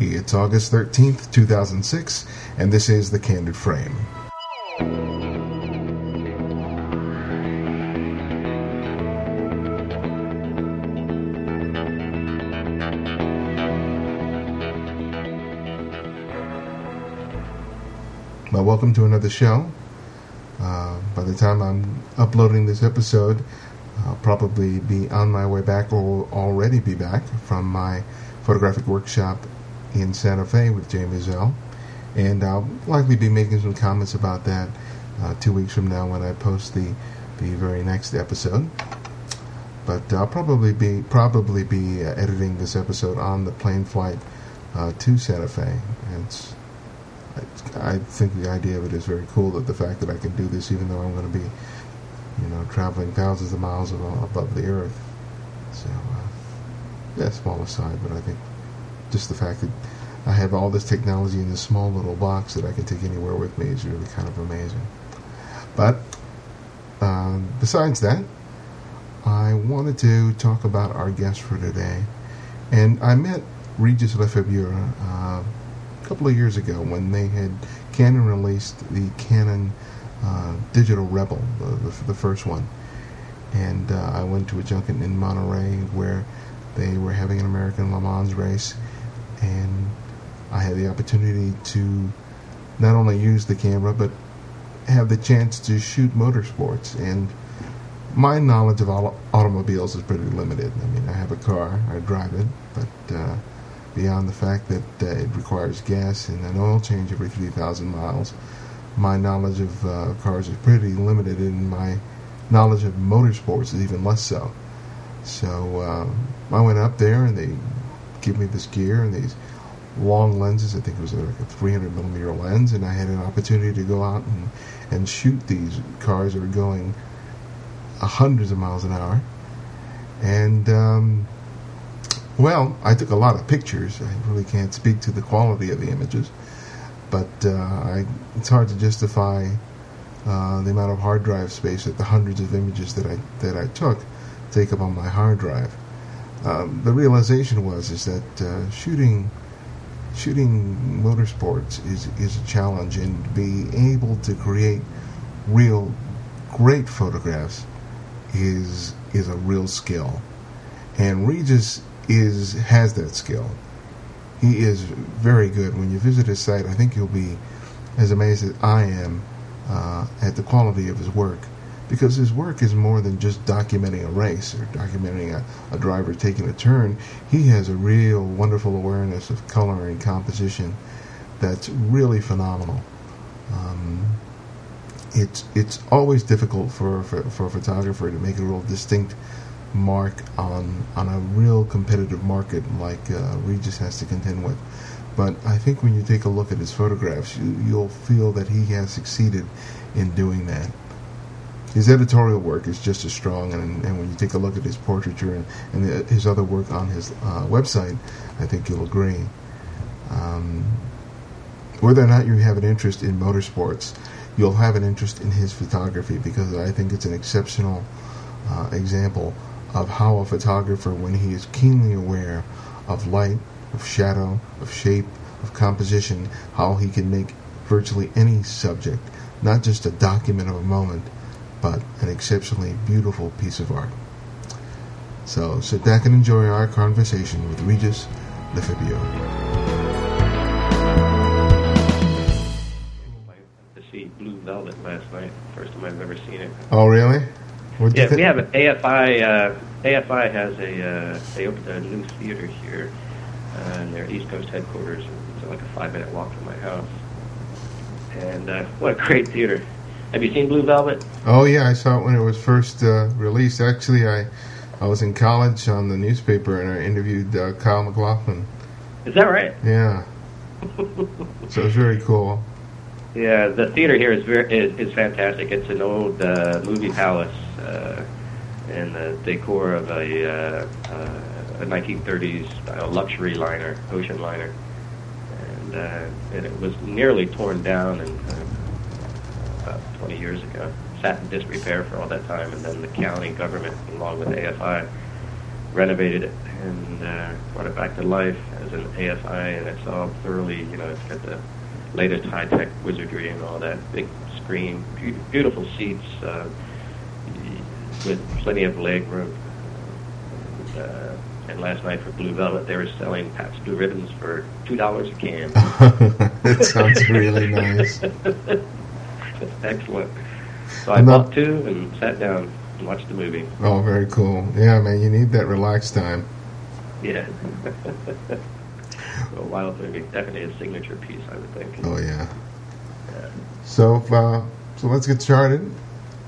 It's August 13th, 2006, and this is The Candid Frame. Well, welcome to another show. Uh, by the time I'm uploading this episode, I'll probably be on my way back or already be back from my photographic workshop in Santa Fe with Jay Maisel. And I'll likely be making some comments about that uh, two weeks from now when I post the, the very next episode. But I'll probably be probably be uh, editing this episode on the plane flight uh, to Santa Fe. It's, it's, I think the idea of it is very cool that the fact that I can do this even though I'm going to be you know, traveling thousands of miles above the earth. So, uh, yeah, small aside, but I think just the fact that I have all this technology in this small little box that I can take anywhere with me is really kind of amazing. But uh, besides that, I wanted to talk about our guest for today. And I met Regis Lefebure uh, a couple of years ago when they had Canon released the Canon uh, Digital Rebel, the, the, the, first one. And uh, I went to a junket in Monterey where they were having an American Le Mans race, and I had the opportunity to not only use the camera but have the chance to shoot motorsports. And my knowledge of automobiles is pretty limited. I mean, I have a car, I drive it, but uh, beyond the fact that uh, it requires gas and an oil change every 3,000 miles, my knowledge of uh, cars is pretty limited, and my knowledge of motorsports is even less so. So uh, I went up there, and they give me this gear and these long lenses. I think it was like a 300 millimeter lens, and I had an opportunity to go out and, and shoot these cars that were going hundreds of miles an hour. And um, well, I took a lot of pictures. I really can't speak to the quality of the images but uh, I, it's hard to justify uh, the amount of hard drive space that the hundreds of images that I that I took take up on my hard drive. Um, the realization was is that uh, shooting shooting motorsports is is a challenge, and being able to create real great photographs is is a real skill. And Regis is has that skill he is very good. When you visit his site, I think you'll be as amazed as I am uh, at the quality of his work. Because his work is more than just documenting a race or documenting a, a driver taking a turn. He has a real wonderful awareness of color and composition that's really phenomenal. Um, it's it's always difficult for, for, for a photographer to make a real distinct mark on on a real competitive market like uh, Regis has to contend with. But I think when you take a look at his photographs, you, you'll feel that he has succeeded in doing that. His editorial work is just as strong, and, and when you take a look at his portraiture and, and the, his other work on his uh, website, I think you'll agree. Um, whether or not you have an interest in motorsports, you'll have an interest in his photography because I think it's an exceptional uh, example of how a photographer, when he is keenly aware of light, of shadow, of shape, of composition, how he can make virtually any subject not just a document of a moment, but an exceptionally beautiful piece of art. So sit back and enjoy our conversation with Regis Lefebure. To see Blue Velvet last night, first time I've ever seen it. Oh, really? yeah, we have an AFI. Uh, AFI has a uh, they opened a new theater here uh, in their East Coast headquarters. It's like a five minute walk from my house. And uh, what a great theater! Have you seen Blue Velvet? Oh yeah, I saw it when it was first uh, released. Actually, I I was in college on the newspaper and I interviewed uh, Kyle MacLachlan. Is that right? Yeah. so it was very cool. Yeah, the theater here is very is, is fantastic. It's an old uh, movie palace uh, and the decor of a, uh, uh, a 1930s style luxury liner, ocean liner. And, uh, and it was nearly torn down in, uh, 20 years ago. Sat in disrepair for all that time, and then the county government, along with AFI, renovated it and uh, brought it back to life as an AFI, and it's all thoroughly, you know, it's got the latest high-tech wizardry and all that. Big screen, be- beautiful seats, uh, with plenty of leg room. And, uh, and last night for Blue Velvet, they were selling Pabst Blue Ribbons for two dollars a can. it sounds really nice. Excellent. So I bought two and sat down and watched the movie. Oh, very cool. Yeah, man, you need that relaxed time. Yeah. a wild movie. Definitely a signature piece, I would think. Oh, yeah. Yeah. So, uh, so let's get started.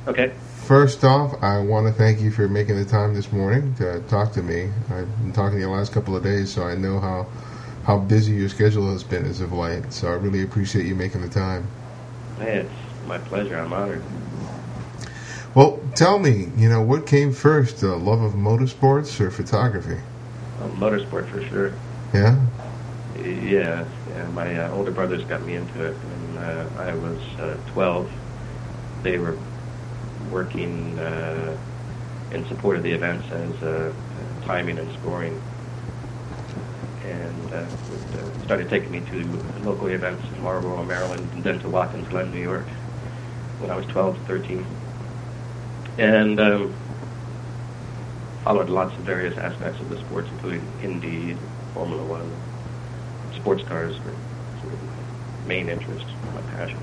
Okay. First off, I want to thank you for making the time this morning to talk to me. I've been talking to you the last couple of days, so I know how how busy your schedule has been as of late. So I really appreciate you making the time. Hey, it's my pleasure. I'm honored. Well, tell me, you know, what came first, the love of motorsports or photography? Um, motorsport for sure. Yeah? Yeah, yeah. My uh, older brothers got me into it when uh, I was uh, 12. They were working uh, in support of the events as uh, timing and scoring, and uh, uh, started taking me to local events in Marlboro, Maryland, and then to Watkins Glen, New York, when I was 12 to 13, and um, followed lots of various aspects of the sports, including Indy, Formula One sports cars were sort of my main interest, my passion.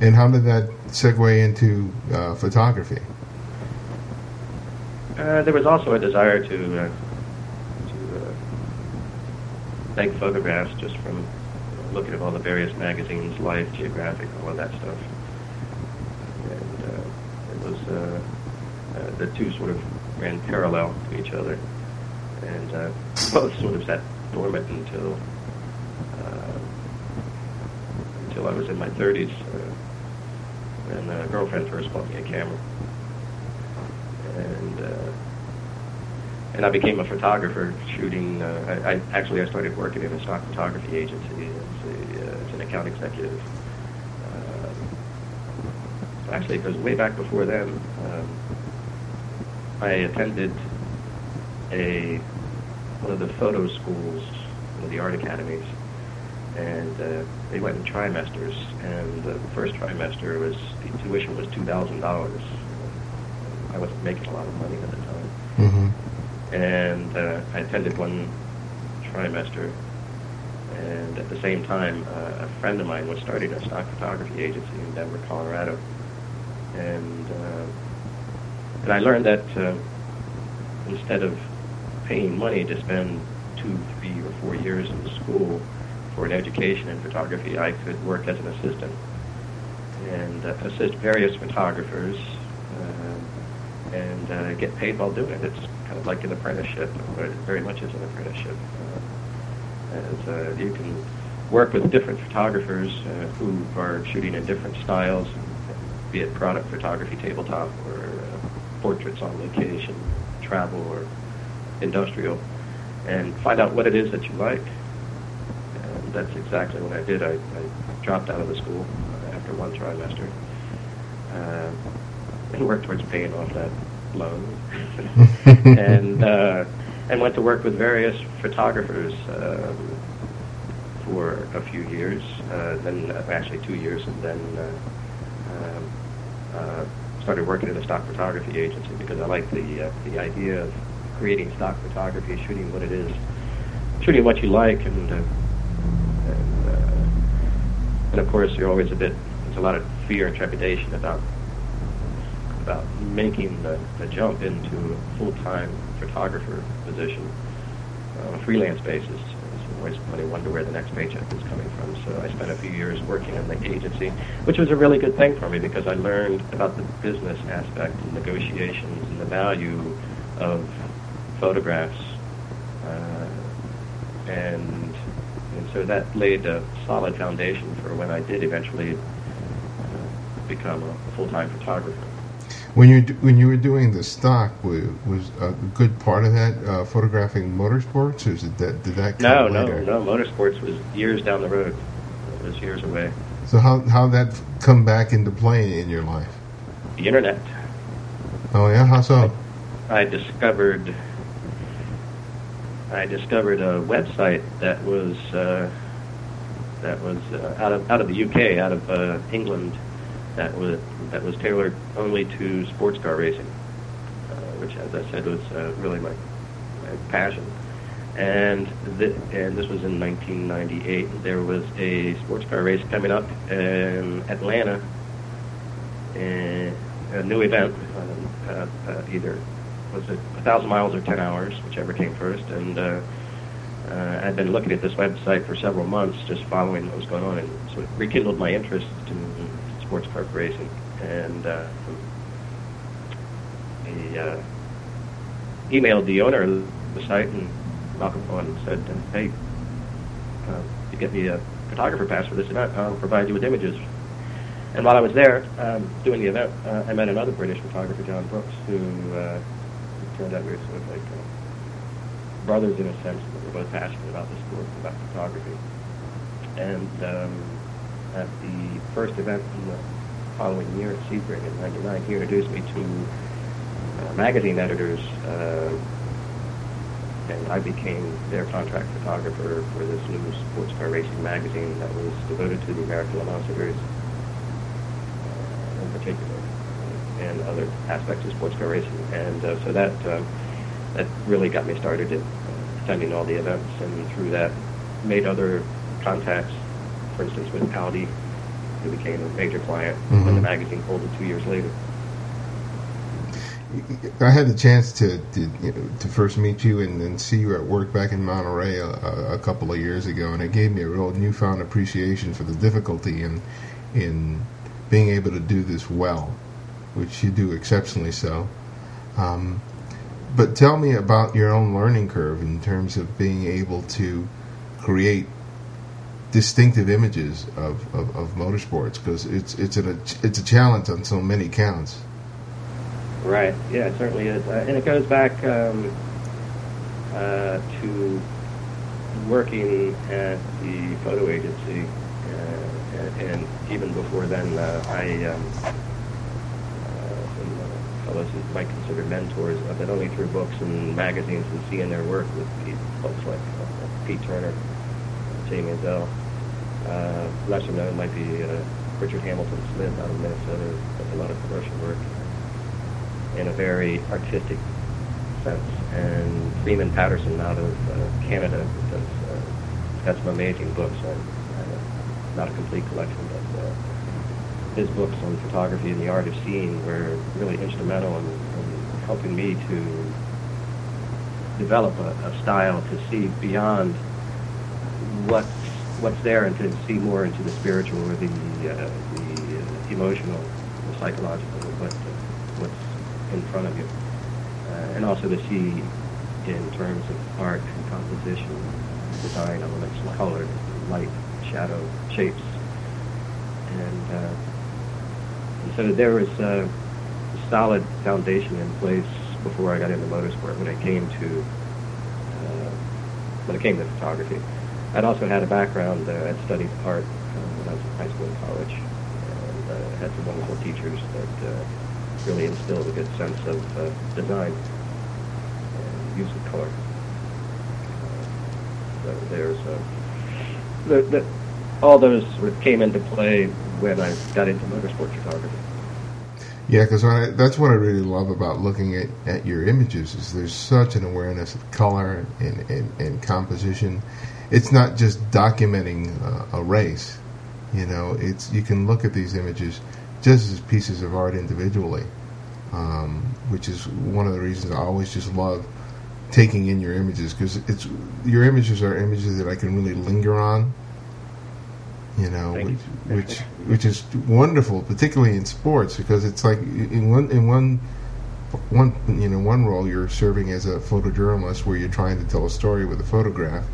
And how did that segue into uh, photography? Uh, there was also a desire to uh, to uh, make photographs just from looking at all the various magazines, Life, Geographic, all of that stuff. And uh, it was uh, uh, the two sort of ran parallel to each other, and uh, both sort of sat dormant until uh, until I was in my 30s, uh, and a girlfriend first bought me a camera and uh, and I became a photographer shooting. Uh, I, I actually I started working in a stock photography agency as, a, uh, as an account executive. Uh, actually, because way back before then. Um, I attended a one of the photo schools, one of the art academies, and uh, they went in trimesters. And the first trimester was the tuition was two thousand dollars. I wasn't making a lot of money at the time. Mm-hmm. And uh, I attended one trimester. And at the same time, uh, a friend of mine was starting a stock photography agency in Denver, Colorado. And, uh, and I learned that uh, instead of paying money to spend two, three, or four years in school for an education in photography, I could work as an assistant and uh, assist various photographers uh, and uh, get paid while doing it. It's kind of like an apprenticeship, it very much is an apprenticeship. Uh, as uh, you can work with different photographers uh, who are shooting in different styles, be it product photography, tabletop, or uh, portraits on location, travel, or industrial, and find out what it is that you like. And that's exactly what I did. I, I dropped out of the school after one trimester uh, and worked towards paying off that loan, and uh, and went to work with various photographers um, for a few years, uh, then uh, actually two years, and then uh, um, uh, started working at a stock photography agency because I like the uh, the idea of creating stock photography, shooting what it is, shooting what you like, and uh, and, uh, and of course you're always a bit there's a lot of fear and trepidation about about making the, the jump into a full-time photographer position on a freelance basis. So always of wonder where the next paycheck is coming from. So I spent a few years working in the agency, which was a really good thing for me because I learned about the business aspect and negotiations and the value of photographs. Uh, and, and so that laid a solid foundation for when I did eventually uh, become a full-time photographer. When you when you were doing the stock, was, was a good part of that uh, photographing motorsports, or is it that did that No, no, no. Motorsports was years down the road. It was years away. So how how that come back into play in your life? The internet. Oh yeah, how so? I discovered I discovered a website that was uh, that was uh, out of out of the UK, out of uh, England, that was that was tailored only to sports car racing, uh, which, as I said, was uh, really my, my passion. And th- and this was in 1998. There was a sports car race coming up in Atlanta, and a new event, um, uh, uh, either was it a thousand miles or ten hours, whichever came first, and. Uh, uh, I'd been looking at this website for several months, just following what was going on, and sort of rekindled my interest in sports car racing. And uh, he uh, emailed the owner of the site and Malcolm and said, "Hey, uh, you get me a photographer pass for this event. I'll provide you with images." And while I was there um, doing the event, uh, I met another British photographer, John Brooks, who uh, turned out we were sort of like uh, brothers in a sense. We were both passionate about the sport, about photography. And um, at the first event the following year at Sebring in '99, he introduced me to uh, magazine editors, uh, and I became their contract photographer for this new sports car racing magazine that was devoted to the American Le Mans series uh, in particular, and other aspects of sports car racing. And uh, so that uh, that really got me started in attending all the events, and through that made other contacts. For instance, with Audi, who became a major client Mm-hmm. when the magazine folded two years later. I had the chance to to, you know, to first meet you and then see you at work back in Monterey a, a, a couple of years ago, and it gave me a real newfound appreciation for the difficulty in in being able to do this well, which you do exceptionally so. Um, but tell me about your own learning curve in terms of being able to create distinctive images of, of, of motorsports because it's it's a it's a challenge on so many counts. Right. Yeah, it certainly is, uh, and it goes back um, uh, to working at the photo agency, uh, and, even before then, uh, I um, uh, fellows who might consider mentors, uh, but only through books and magazines and seeing their work with folks like Pete Turner, Jay Maisel. Uh, lesser known might be uh, Richard Hamilton Smith out of Minnesota, does a lot of commercial work in a very artistic sense. And Freeman Patterson out of uh, Canada does uh, got some amazing books. On, uh, not a complete collection, but uh, his books on photography and the art of seeing were really instrumental in, in helping me to develop a, a style to see beyond what's what's there and to see more into the spiritual or the uh, the uh, emotional, the psychological, what what's in front of you, uh, and also to see in terms of art and composition, design elements, color, light, shadow, shapes, and, uh, and so there was uh, a solid foundation in place before I got into motorsport when it came to when it came to photography. I'd also had a background. Uh, I'd studied art uh, when I was in high school and college, and uh, had some wonderful teachers that uh, really instilled a good sense of uh, design and use of color. Uh, so there's uh, the, the, all those sort of came into play when I got into motorsport photography. Yeah, because that's what I really love about looking at, at your images is there's such an awareness of color and, and, and composition. It's not just documenting uh, a race, you know. It's you can look at these images just as pieces of art individually, um, which is one of the reasons I always just love taking in your images because it's your images are images that I can really linger on. You know, Thank which, you. which which is wonderful, particularly in sports, because it's like in one in one one you know one role you're serving as a photojournalist where you're trying to tell a story with a photograph,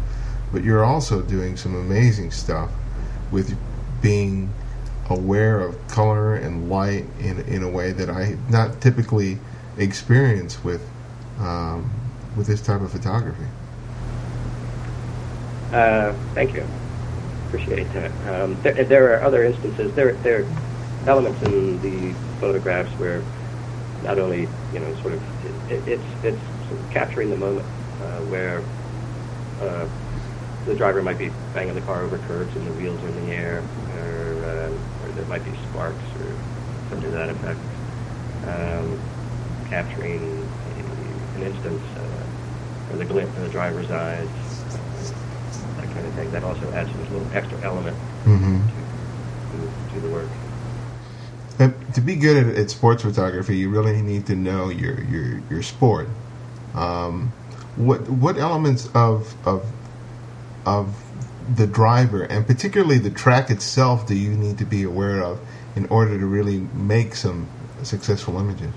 but you're also doing some amazing stuff with being aware of color and light in in a way that I not typically experience with um, with this type of photography. Uh, thank you. Appreciate that. Um, there, there are other instances. There, there are elements in the photographs where not only you know sort of it, it's it's capturing the moment uh, where uh, the driver might be banging the car over curbs and the wheels are in the air, or, uh, or there might be sparks or something to that effect. Um, capturing a, an instance uh, or the glint in the driver's eyes, that kind of thing. That also adds a little extra element Mm-hmm. to, to the work. And to be good at, at sports photography, you really need to know your your your sport. Um, what what elements of of of the driver and particularly the track itself do you need to be aware of in order to really make some successful images?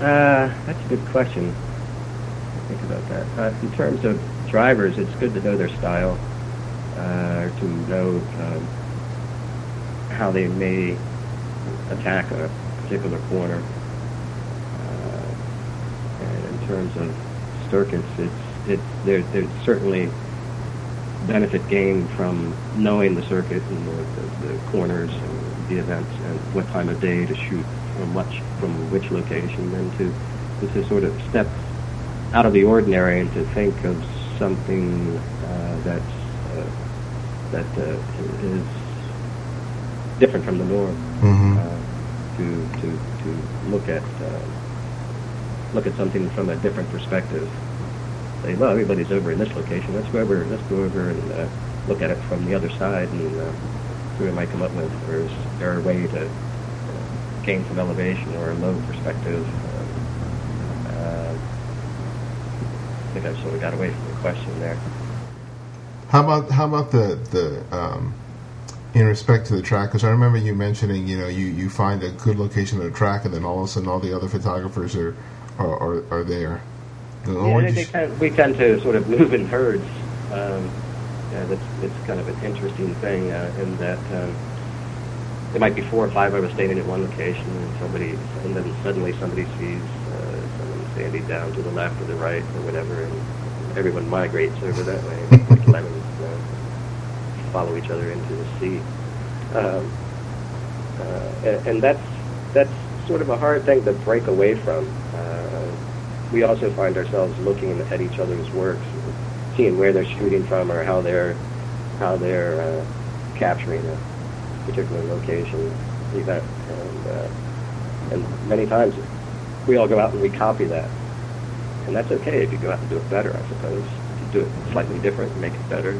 Uh, that's a good question. Think about that. Uh, in terms of drivers, it's good to know their style, uh, to know um, how they may attack a particular corner. Uh, and in terms of circuits, it's it's there, there's certainly benefit gained from knowing the circuit and the, the, the corners and the events and what time of day to shoot from which from which location and to to sort of step out of the ordinary and to think of something uh, that's uh, that uh, is different from the norm Mm-hmm. uh, to to to look at uh, look at something from a different perspective. Say, well, everybody's over in this location. Let's go over. Let's go over and uh, look at it from the other side and uh, see what I might come up with. Or is there a way to uh, gain some elevation or a low perspective? Uh, uh, I think I sort of got away from the question there. How about how about the the um, in respect to the track? Because I remember you mentioning, you know, you, you find a good location of the track, and then all of a sudden all the other photographers are, are, are there. Yeah, they, they you- tend, we tend to sort of move in herds. Um, yeah, that's it's kind of an interesting thing uh, in that um, there might be four or five of us standing at one location, and somebody, and then suddenly somebody sees uh, someone standing down to the left or the right or whatever, and everyone migrates over that way, like lemons uh, follow each other into the sea. Um, uh, and, and that's that's sort of a hard thing to break away from. We also find ourselves looking at each other's works, seeing where they're shooting from or how they're how they're uh, capturing a particular location event, and uh, and many times we all go out and we copy that, and that's okay if you go out and do it better, I suppose. If you do it slightly different make it better,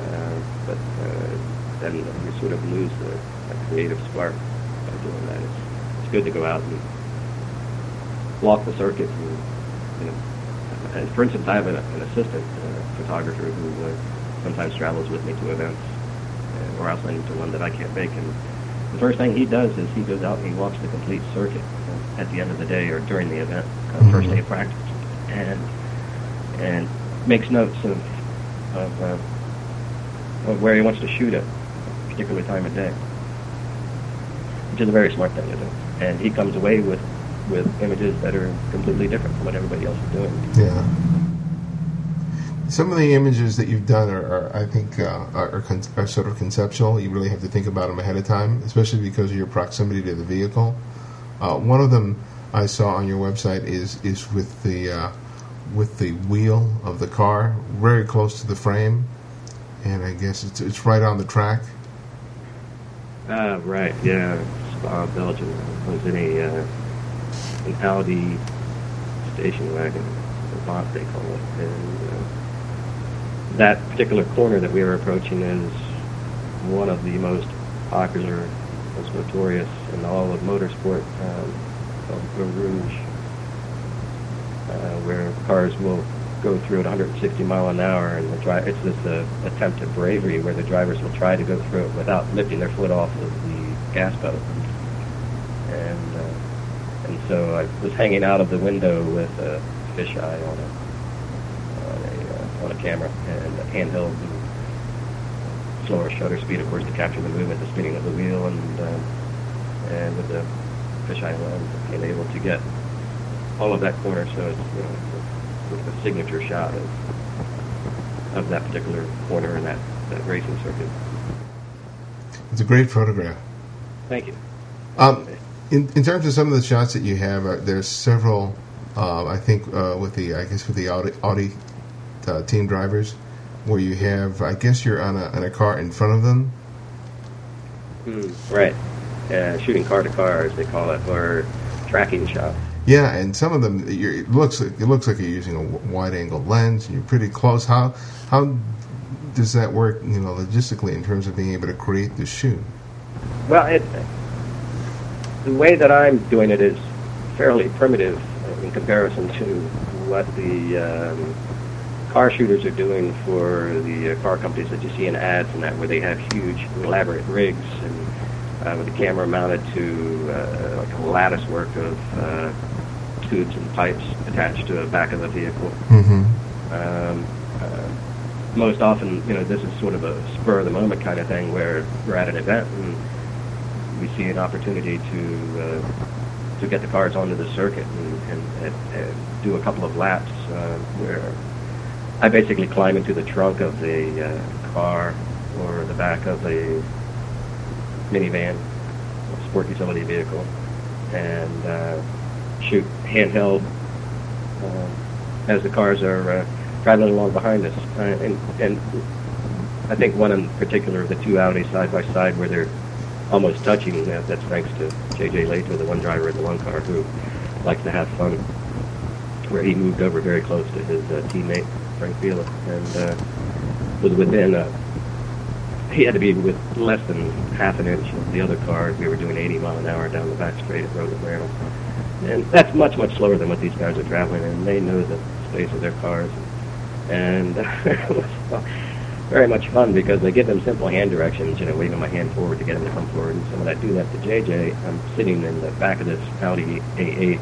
uh, but uh, then you sort of lose the, the creative spark by doing that. It's, it's good to go out and walk the circuit. And, you know, for instance, I have an, an assistant uh, photographer who uh, sometimes travels with me to events, uh, or else I need to one that I can't make. And the first thing he does is he goes out and he walks the complete circuit uh, at the end of the day or during the event, uh, first day of practice, and and makes notes of of, uh, of where he wants to shoot at a particular time of day, which is a very smart thing to do. And he comes away with with images that are completely different from what everybody else is doing. Yeah. Some of the images that you've done are, are I think, uh, are, con- are sort of conceptual. You really have to think about them ahead of time, especially because of your proximity to the vehicle. Uh, one of them I saw on your website is is with the uh, with the wheel of the car very close to the frame, and I guess it's it's right on the track. Ah, right, yeah. Spa, Belgium. Was in a uh, an Audi station wagon, Avant they call it, and uh, that particular corner that we were approaching is one of the most popular, most notorious in all of motorsport, um, called Eau Rouge, uh, where cars will go through at 160 mile an hour, and the dri- it's this uh, attempt at bravery where the drivers will try to go through it without lifting their foot off of the gas pedal. And uh, and so I was hanging out of the window with a fisheye on a on a uh, on a camera and a handheld and slower shutter speed, of course, to capture the movement, the spinning of the wheel, and um, and with the fisheye lens, being able to get all of that corner, so it's you know, a signature shot of of that particular corner in that, that racing circuit. It's a great photograph. Thank you. Um, in, in terms of some of the shots that you have, uh, there's several. Uh, I think uh, with the I guess with the Audi, Audi uh, team drivers, where you have I guess you're on a on a car in front of them. Mm, right. Uh, shooting car to car, as they call it, or tracking shot. Yeah, and some of them you're, it looks like, it looks like you're using a wide angle lens. And you're pretty close. How how does that work? You know, logistically in terms of being able to create the shoot. Well, it, the way that I'm doing it is fairly primitive in comparison to what the um, car shooters are doing for the uh, car companies that you see in ads and that, where they have huge, elaborate rigs and uh, with the camera mounted to uh, like a lattice work of uh, tubes and pipes attached to the back of the vehicle. Mm-hmm. Um, uh, most often, you know, this is sort of a spur of the moment kind of thing where we're at an event and we see an opportunity to uh, to get the cars onto the circuit and, and, and, and do a couple of laps uh, where I basically climb into the trunk of the uh, car or the back of a minivan, a sport utility vehicle, and uh, shoot handheld uh, as the cars are uh, traveling along behind us. Uh, and, and I think one in particular the two Audis side by side where they're almost touching. That, that's thanks to J.J. Lehto, the one driver in the one car who likes to have fun. Where he moved over very close to his uh, teammate Frank Biela and uh, was within. Uh, he had to be with less than half an inch of the other car. We were doing 80 mile an hour down the back straight at Road Atlanta. And that's much, much slower than what these guys are traveling, and they know the space of their cars. And it was very much fun because they give them simple hand directions, you know, waving my hand forward to get them to come forward. And so when I do that to JJ, I'm sitting in the back of this Audi A8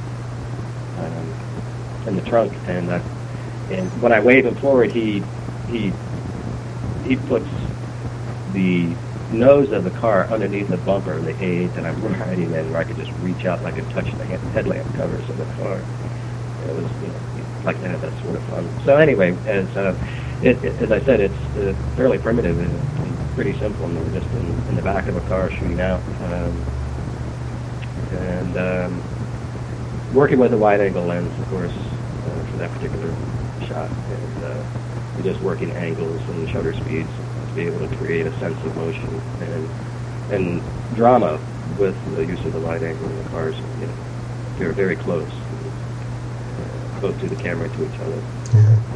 um, in the trunk, and uh, and when I wave him forward, he he he puts the nose of the car underneath the bumper of the A8 that I'm riding in, where I could just reach out and I could touch the headlamp covers of the car. It was you know like that sort of fun. So anyway, as uh, it, it, as I said, it's uh, fairly primitive and, pretty simple, and we're just in, in the back of a car shooting out. Um, and um, working with a wide-angle lens, of course, uh, for that particular shot, and uh, just working angles and shutter speeds to be able to create a sense of motion and and drama with the use of the wide angle in the cars. You know, they're very close, uh, both to the camera to each other. Yeah.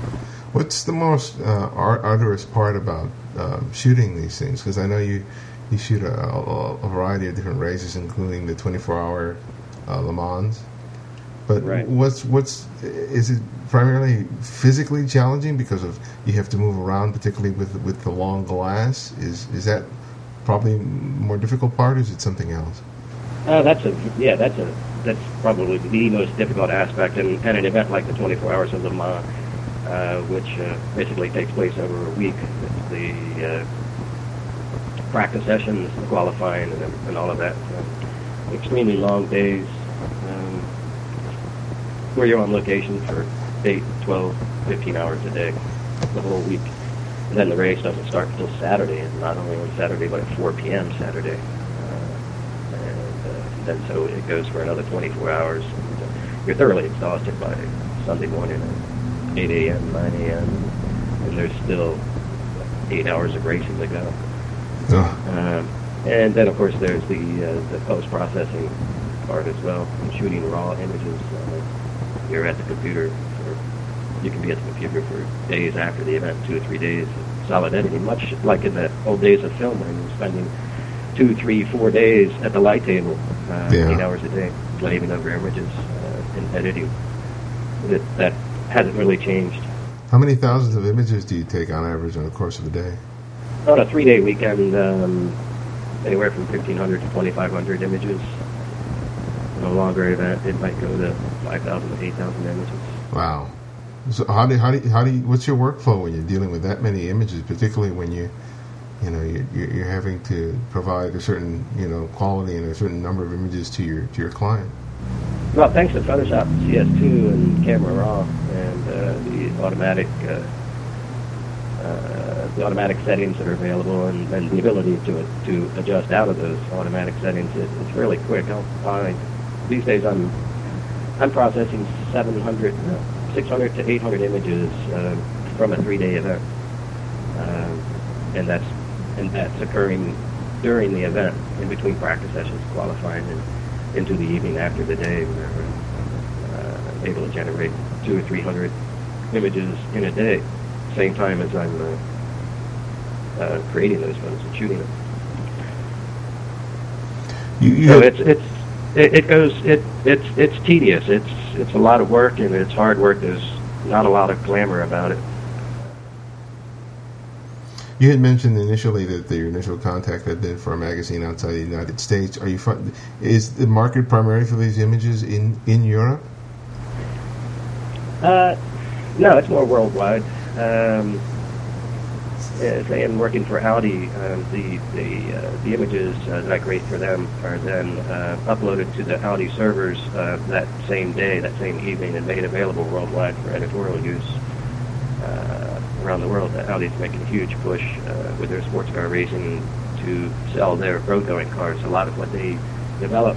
What's the most uh, arduous part about uh, shooting these things? Because I know you you shoot a, a, a, variety of different races, including the 24-hour uh, Le Mans. But right. what's what's is it primarily physically challenging because of you have to move around, particularly with with the long glass? Is is that probably more difficult part, or is it something else? Uh, that's a yeah, that's a that's probably the most difficult aspect and, in an event like the 24 Hours of Le Mans uh, which uh, basically takes place over a week. It's the uh, practice sessions, the qualifying, and, and all of that. Um, extremely long days um, where you're on location for 8, 12, 15 hours a day, the whole week. And then the race doesn't start until Saturday, and not only on Saturday, but at 4 p.m. Saturday. Uh, and uh, then so it goes for another 24 hours. And, you're thoroughly exhausted by Sunday morning. 8 a.m., 9 a.m., and there's still eight hours of racing to go. Um, and then, of course, there's the uh, the post-processing part as well, and shooting raw images. Uh, you're at the computer, for, you can be at the computer for days after the event, two or three days, solid editing, much like in the old days of film when you're spending two, three, four days at the light table, uh, Yeah. eight hours a day, slaving over images uh, and editing. That, that hasn't really changed. How many thousands of images do you take on average in the course of a day? On a three-day weekend, um, anywhere from 1,500 to 2,500 images. In a longer event, it might go to 5,000 to 8,000 images. Wow. So how do how do you, how do you, what's your workflow when you're dealing with that many images, particularly when you you know you're, you're having to provide a certain you know quality and a certain number of images to your to your client? Well, thanks to Photoshop CS2 and Camera Raw the automatic uh, uh, the automatic settings that are available and, and the ability to to adjust out of those automatic settings is, is fairly quick. I'll, I, these days I'm I'm processing 700, 600 to 800 images uh, from a three-day event, uh, and that's and that's occurring during the event, in between practice sessions, qualifying, and into the evening after the day, where uh, able to generate two or three hundred images in a day, same time as I'm uh, uh, creating those photos and shooting them. You, you So it's it's it, it goes it it's it's tedious. It's it's a lot of work and it's hard work. There's not a lot of glamour about it. You had mentioned initially that your initial contact had been for a magazine outside the United States. Are you fi- is the market primarily for these images in in Europe? Uh, no, it's more worldwide. Um, say I'm working for Audi. Um, the the uh, the images uh, that I create for them are then uh, uploaded to the Audi servers uh, that same day, that same evening, and made available worldwide for editorial use uh, around the world. Uh, Audi's making a huge push uh, with their sports car racing to sell their road-going cars. A lot of what they develop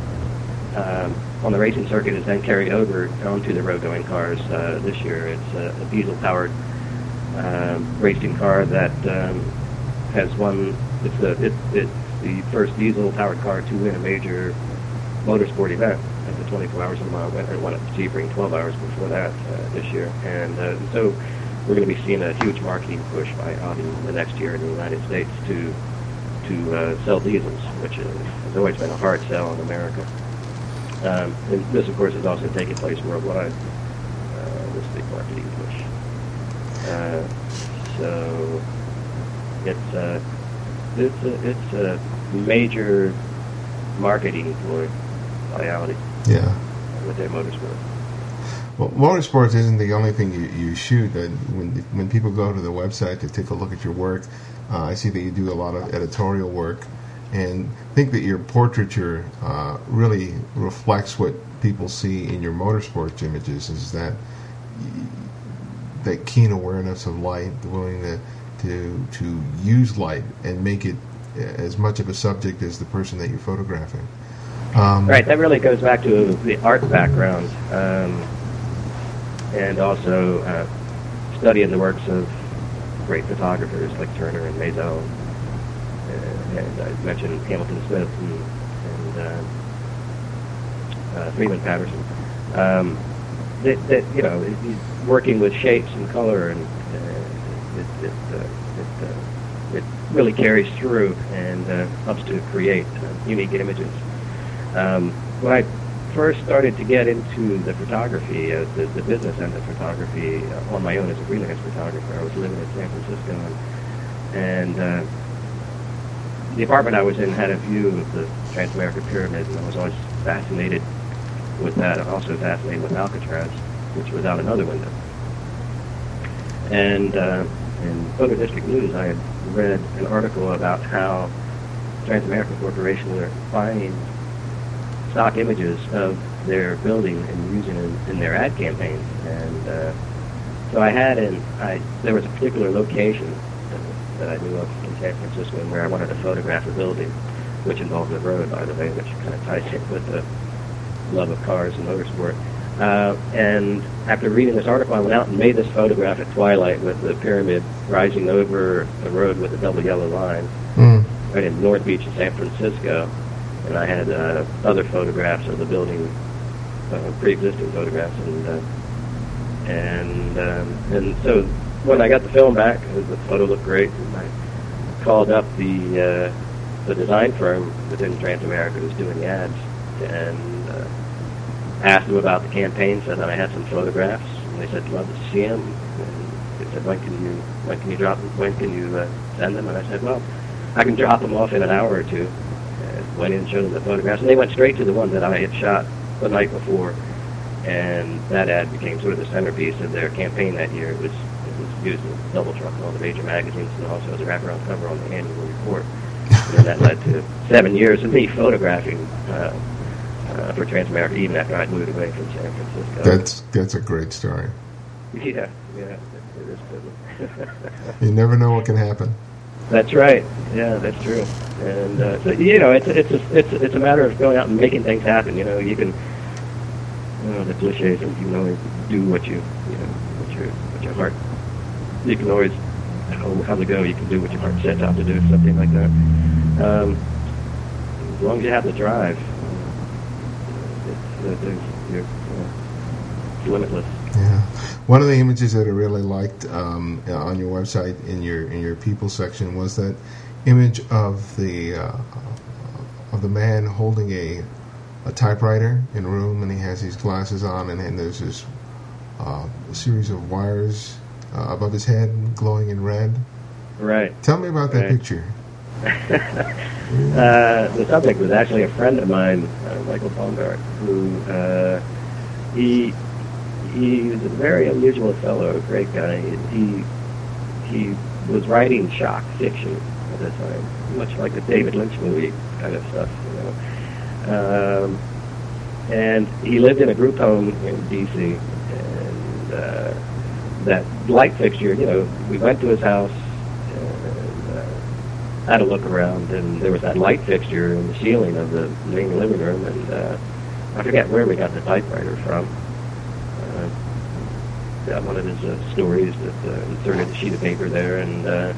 um, on the racing circuit is then carried over onto the road-going cars. Uh, this year, it's a, a diesel-powered um, racing car that um, has won. It's the it, it's the first diesel-powered car to win a major motorsport event at the 24 Hours of Mile winner. It won at the Sebring 12 hours before that uh, this year, and uh, so we're going to be seeing a huge marketing push by Audi the next year in the United States to to uh, sell diesels, which is, has always been a hard sell in America. Um, and this, of course, is also taking place worldwide. Uh, this big marketing push. Uh, so it's a it's a it's a major marketing ploy by Audi Yeah. with their motorsport. Well, motorsports isn't the only thing you, you shoot. That when when people go to the website to take a look at your work, uh, I see that you do a lot of editorial work, and think that your portraiture uh, really reflects what people see in your motorsports images. Is that that keen awareness of light, the willingness to to use light and make it as much of a subject as the person that you're photographing. Um, Right, that really goes back to the art background, um, and also uh, studying the works of great photographers like Turner and Maisel, and I mentioned Hamilton Smith and, and uh, uh, Freeman Patterson. Um, that, that you know, it- working with shapes and color, and uh, it, it, uh, it, uh, it really carries through and uh, helps to create uh, unique images. Um, when I first started to get into the photography, uh, the, the business end of photography, uh, on my own as a freelance photographer, I was living in San Francisco, and, and uh, the apartment I was in had a view of the Transamerican Pyramid, and I was always fascinated with that. I'm also fascinated with Alcatraz, which was out another window. And uh, in Photo District News, I had read an article about how Transamerican Corporation were buying stock images of their building and using them in their ad campaigns. And uh, so I had in, I there was a particular location that, that I knew of San Francisco where I wanted to photograph a building, which involved a road, by the way, which kind of ties in with the love of cars and motorsport. Uh, and after reading this article, I went out and made this photograph at twilight with the pyramid rising over the road with a double yellow line mm, right in North Beach in San Francisco, and I had uh, other photographs of the building, uh, pre-existing photographs, and uh, and um, and so when I got the film back, the photo looked great, and I called up the uh, the design firm within Transamerica who's doing the ads, and uh, asked them about the campaign, said that I had some photographs, and they said love to see them. And they said when can you when can you drop them, when can you uh, send them? And I said well. I can drop them off in an hour or two. And went in and showed them the photographs, and they went straight to the one that I had shot the night before. And that ad became sort of the centerpiece of their campaign that year. It was, it was used double truck in all the major magazines and also as a wraparound cover on the annual report. and that led to seven years of me photographing uh, uh, for Transamerica, even after I'd moved away from San Francisco. that's that's a great story. Yeah, yeah. this business. you never know what can happen. That's right. Yeah, that's true. And uh, so, you know, it's it's a, it's it's a matter of going out and making things happen. You know, you can. You know, the cliches. You can only do what you you know what your what your heart. You can always how, how to go. You can do what your heart sets out to do. Something like that. Um, as long as you have the drive, it's, it's, you're, uh, limitless. Yeah. One of the images that I really liked um, on your website in your in your people section was that image of the uh, of the man holding a a typewriter in a room, and he has his glasses on, and, and there's this uh, series of wires uh, above his head glowing in red. Right. Tell me about that Right. picture. uh, the subject was actually a friend of mine, uh, Michael Baumgart, who uh, he he was a very unusual fellow, a great guy. He he was writing shock fiction at the time, much like the David Lynch movie kind of stuff, you know. Um, and he lived in a group home in D.C. and uh, that light fixture, you know, we went to his house uh, had a look around, and there was that light fixture in the ceiling of the main living room, and uh, I forget where we got the typewriter from. Uh, got one of his uh, stories that uh, inserted a sheet of paper there, and uh,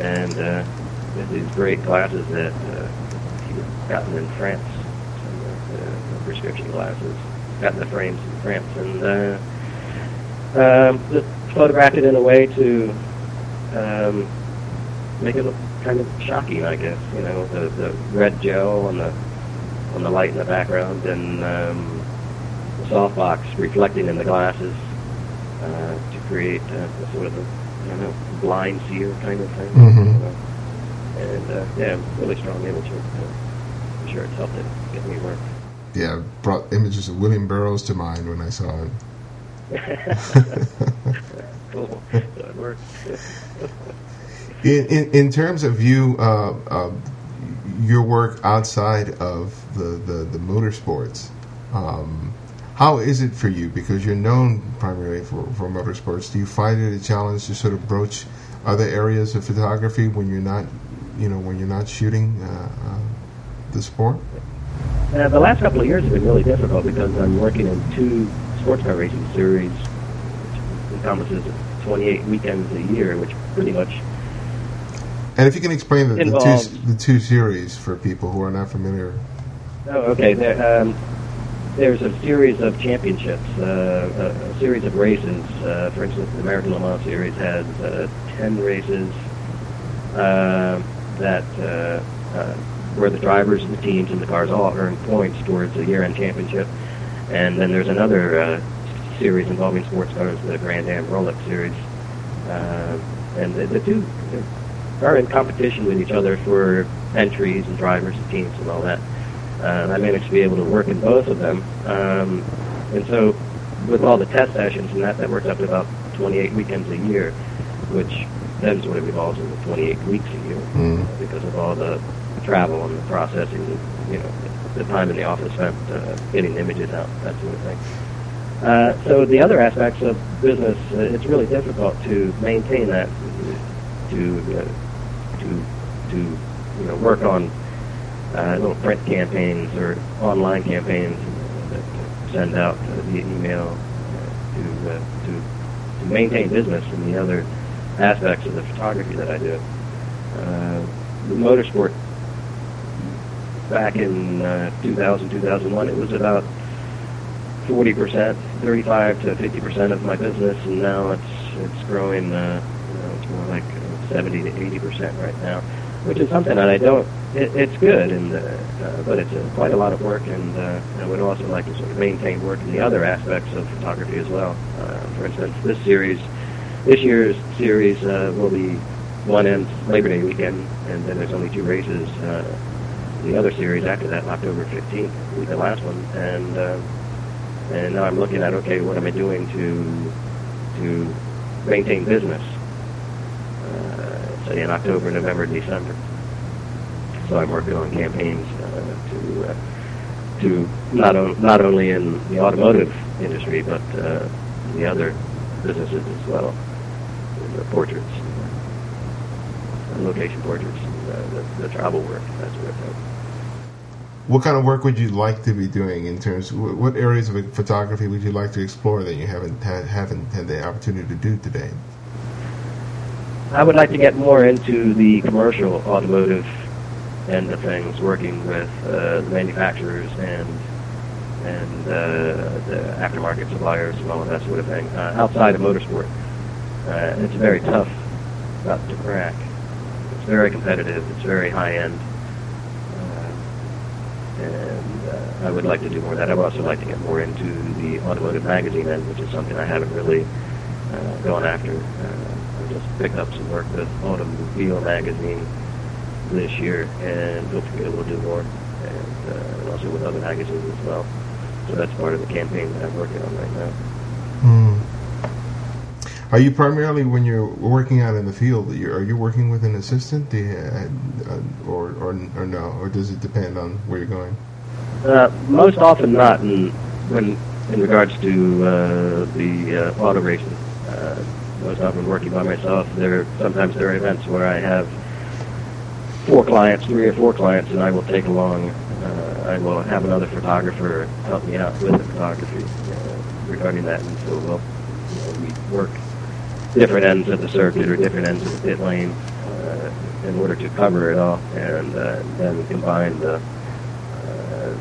and uh, with these great glasses that uh, he had gotten in France, some uh, prescription glasses, got the frames in France, and uh, um, just photographed it in a way to um, make it look kind of shocking, I guess. You know, the the red gel on the on the light in the background, and um, the softbox reflecting in the glasses uh, to create uh, sort of a don't know blind seer kind of thing. Mhm. you know. And uh, yeah, really strong image. Uh, I'm sure it's helped it get me work. Yeah, brought images of William Burroughs to mind when I saw it. Cool. In, in, in terms of you, uh, uh, your work outside of the, the, the motorsports, um, how is it for you? Because you're known primarily for, for motorsports. Do you find it a challenge to sort of broach other areas of photography when you're not, you know, when you're not shooting uh, uh, the sport? Uh, the last couple of years have been really difficult because I'm working in two sports car racing series, which encompasses 28 weekends a year, which pretty much And if you can explain the, the, two, the two series for people who are not familiar. Oh, okay. There, um, there's a series of championships, uh, a, a series of races. Uh, for instance, the American Le Mans Series has uh, 10 races uh, that uh, uh, where the drivers and the teams and the cars all earn points towards the year-end championship. And then there's another uh, series involving sports cars, the Grand Am Rolex Series. Uh, and the, the two are in competition with each other for entries and drivers and teams and all that. Uh, I managed to be able to work in both of them. Um, and so with all the test sessions and that, that works up to about 28 weekends a year, which then sort of evolves into 28 weeks a year Mm. because of all the travel and the processing, you know, the time in the office spent uh, getting images out, that sort of thing. Uh, so the other aspects of business, uh, it's really difficult to maintain that, to uh, to to you know work on uh, little print campaigns or online campaigns that send out uh, via email uh, to, to to maintain business and the other aspects of the photography that I do. The motorsport back in uh, 2000, 2001, it was about 40%, 35 to 50% of my business, and now it's it's growing. Uh, you know, it's more like uh, 70 to 80% right now, which is something that I don't. It, it's good, and uh, uh, but it's uh, quite a lot of work, and uh, I would also like to sort of maintain work in the other aspects of photography as well. Uh, for instance, this series, this year's series uh, will be one ends Labor Day weekend, and then there's only two races. Uh, the other series after that, October 15th, the last one, and uh, and now I'm looking at okay, what am I doing to to maintain business? Uh, say in October, November, December. So I'm working on campaigns uh, to uh, to not not only in the automotive industry but uh, the other businesses as well. the portraits, uh, location portraits, uh, the, the travel work, that sort of thing. What kind of work would you like to be doing in terms? Of, what areas of photography would you like to explore that you haven't had, haven't had the opportunity to do today? I would like to get more into the commercial automotive end of things, working with uh, manufacturers and and uh, the aftermarket suppliers and all of that sort of thing. Uh, outside of motorsport, uh, it's very tough nut to crack. It's very competitive. It's very high end, and uh, I would like to do more of that. I would also like to get more into the automotive magazine end, which is something I haven't really uh, gone after. Uh, I just picked up some work with Automobile magazine this year, and hopefully we'll do more, and, uh, and also with other magazines as well. So that's part of the campaign that I'm working on right now. Mm. Are you primarily, when you're working out in the field, are you working with an assistant, you, uh, or, or or no, or does it depend on where you're going? Uh, most often not, in, when in regards to uh, the uh, auto racing. Uh, most often working by myself. There sometimes there are events where I have four clients, three or four clients, and I will take along I will have another photographer help me out with the photography uh, regarding that. And so we'll, you know, we work different ends of the circuit or different ends of the pit lane uh, in order to cover it all, and uh, then combine the uh,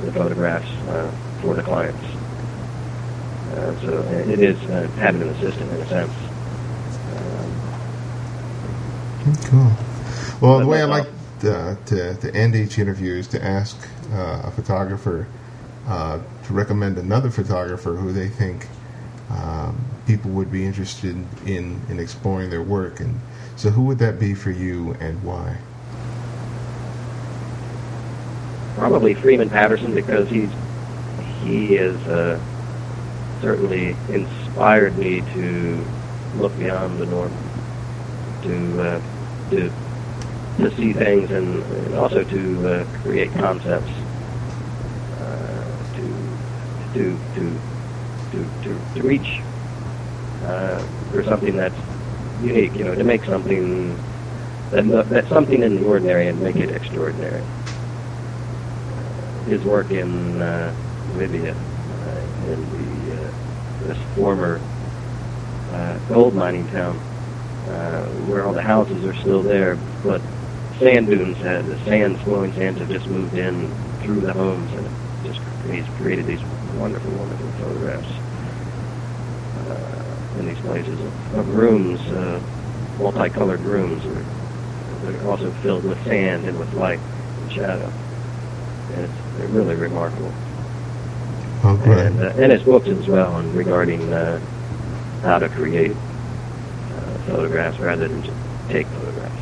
the photographs uh, for the clients. Uh, so it is uh, having an assistant in a sense. Um, cool. Well, the way I like uh, to, to end each interview is to ask uh, a photographer uh, to recommend another photographer who they think um, people would be interested in, in exploring their work. And so, who would that be for you and why? Probably Freeman Patterson because he's he has uh, certainly inspired me to look beyond the norm, to uh, to to see things and, and also to uh, create concepts uh, to, to, to, to, to reach uh, for something that's unique, you know, to make something that, something in the ordinary and make it extraordinary. His work in uh, Libya, uh, in the, uh, this former uh, gold mining town, uh, where all the houses are still there, but sand dunes had the sand flowing sands have just moved in through the homes and just he's created these wonderful, wonderful photographs uh, in these places of, of rooms, uh, multicolored rooms. They're also filled with sand and with light and shadow. And it's they're really remarkable. Okay. And, uh, and his books as well, and regarding uh, how to create uh, photographs rather than just take photographs.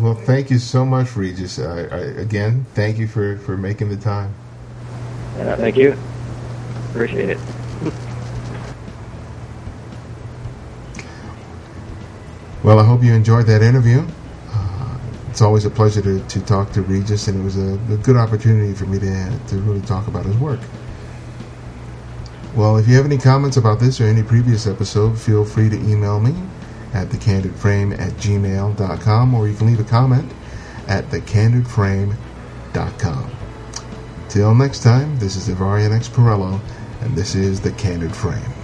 Well, thank you so much, Regis. I, I, again, thank you for, for making the time. Uh, thank you. Appreciate it. Well, I hope you enjoyed that interview. Uh, it's always a pleasure to, to talk to Regis, and it was a, a good opportunity for me to, to really talk about his work. Well, if you have any comments about this or any previous episode, feel free to email me at thecandidframe at gmail.com or you can leave a comment at thecandidframe.com. Till next time, this is Ibarionex Perello, and this is The Candid Frame.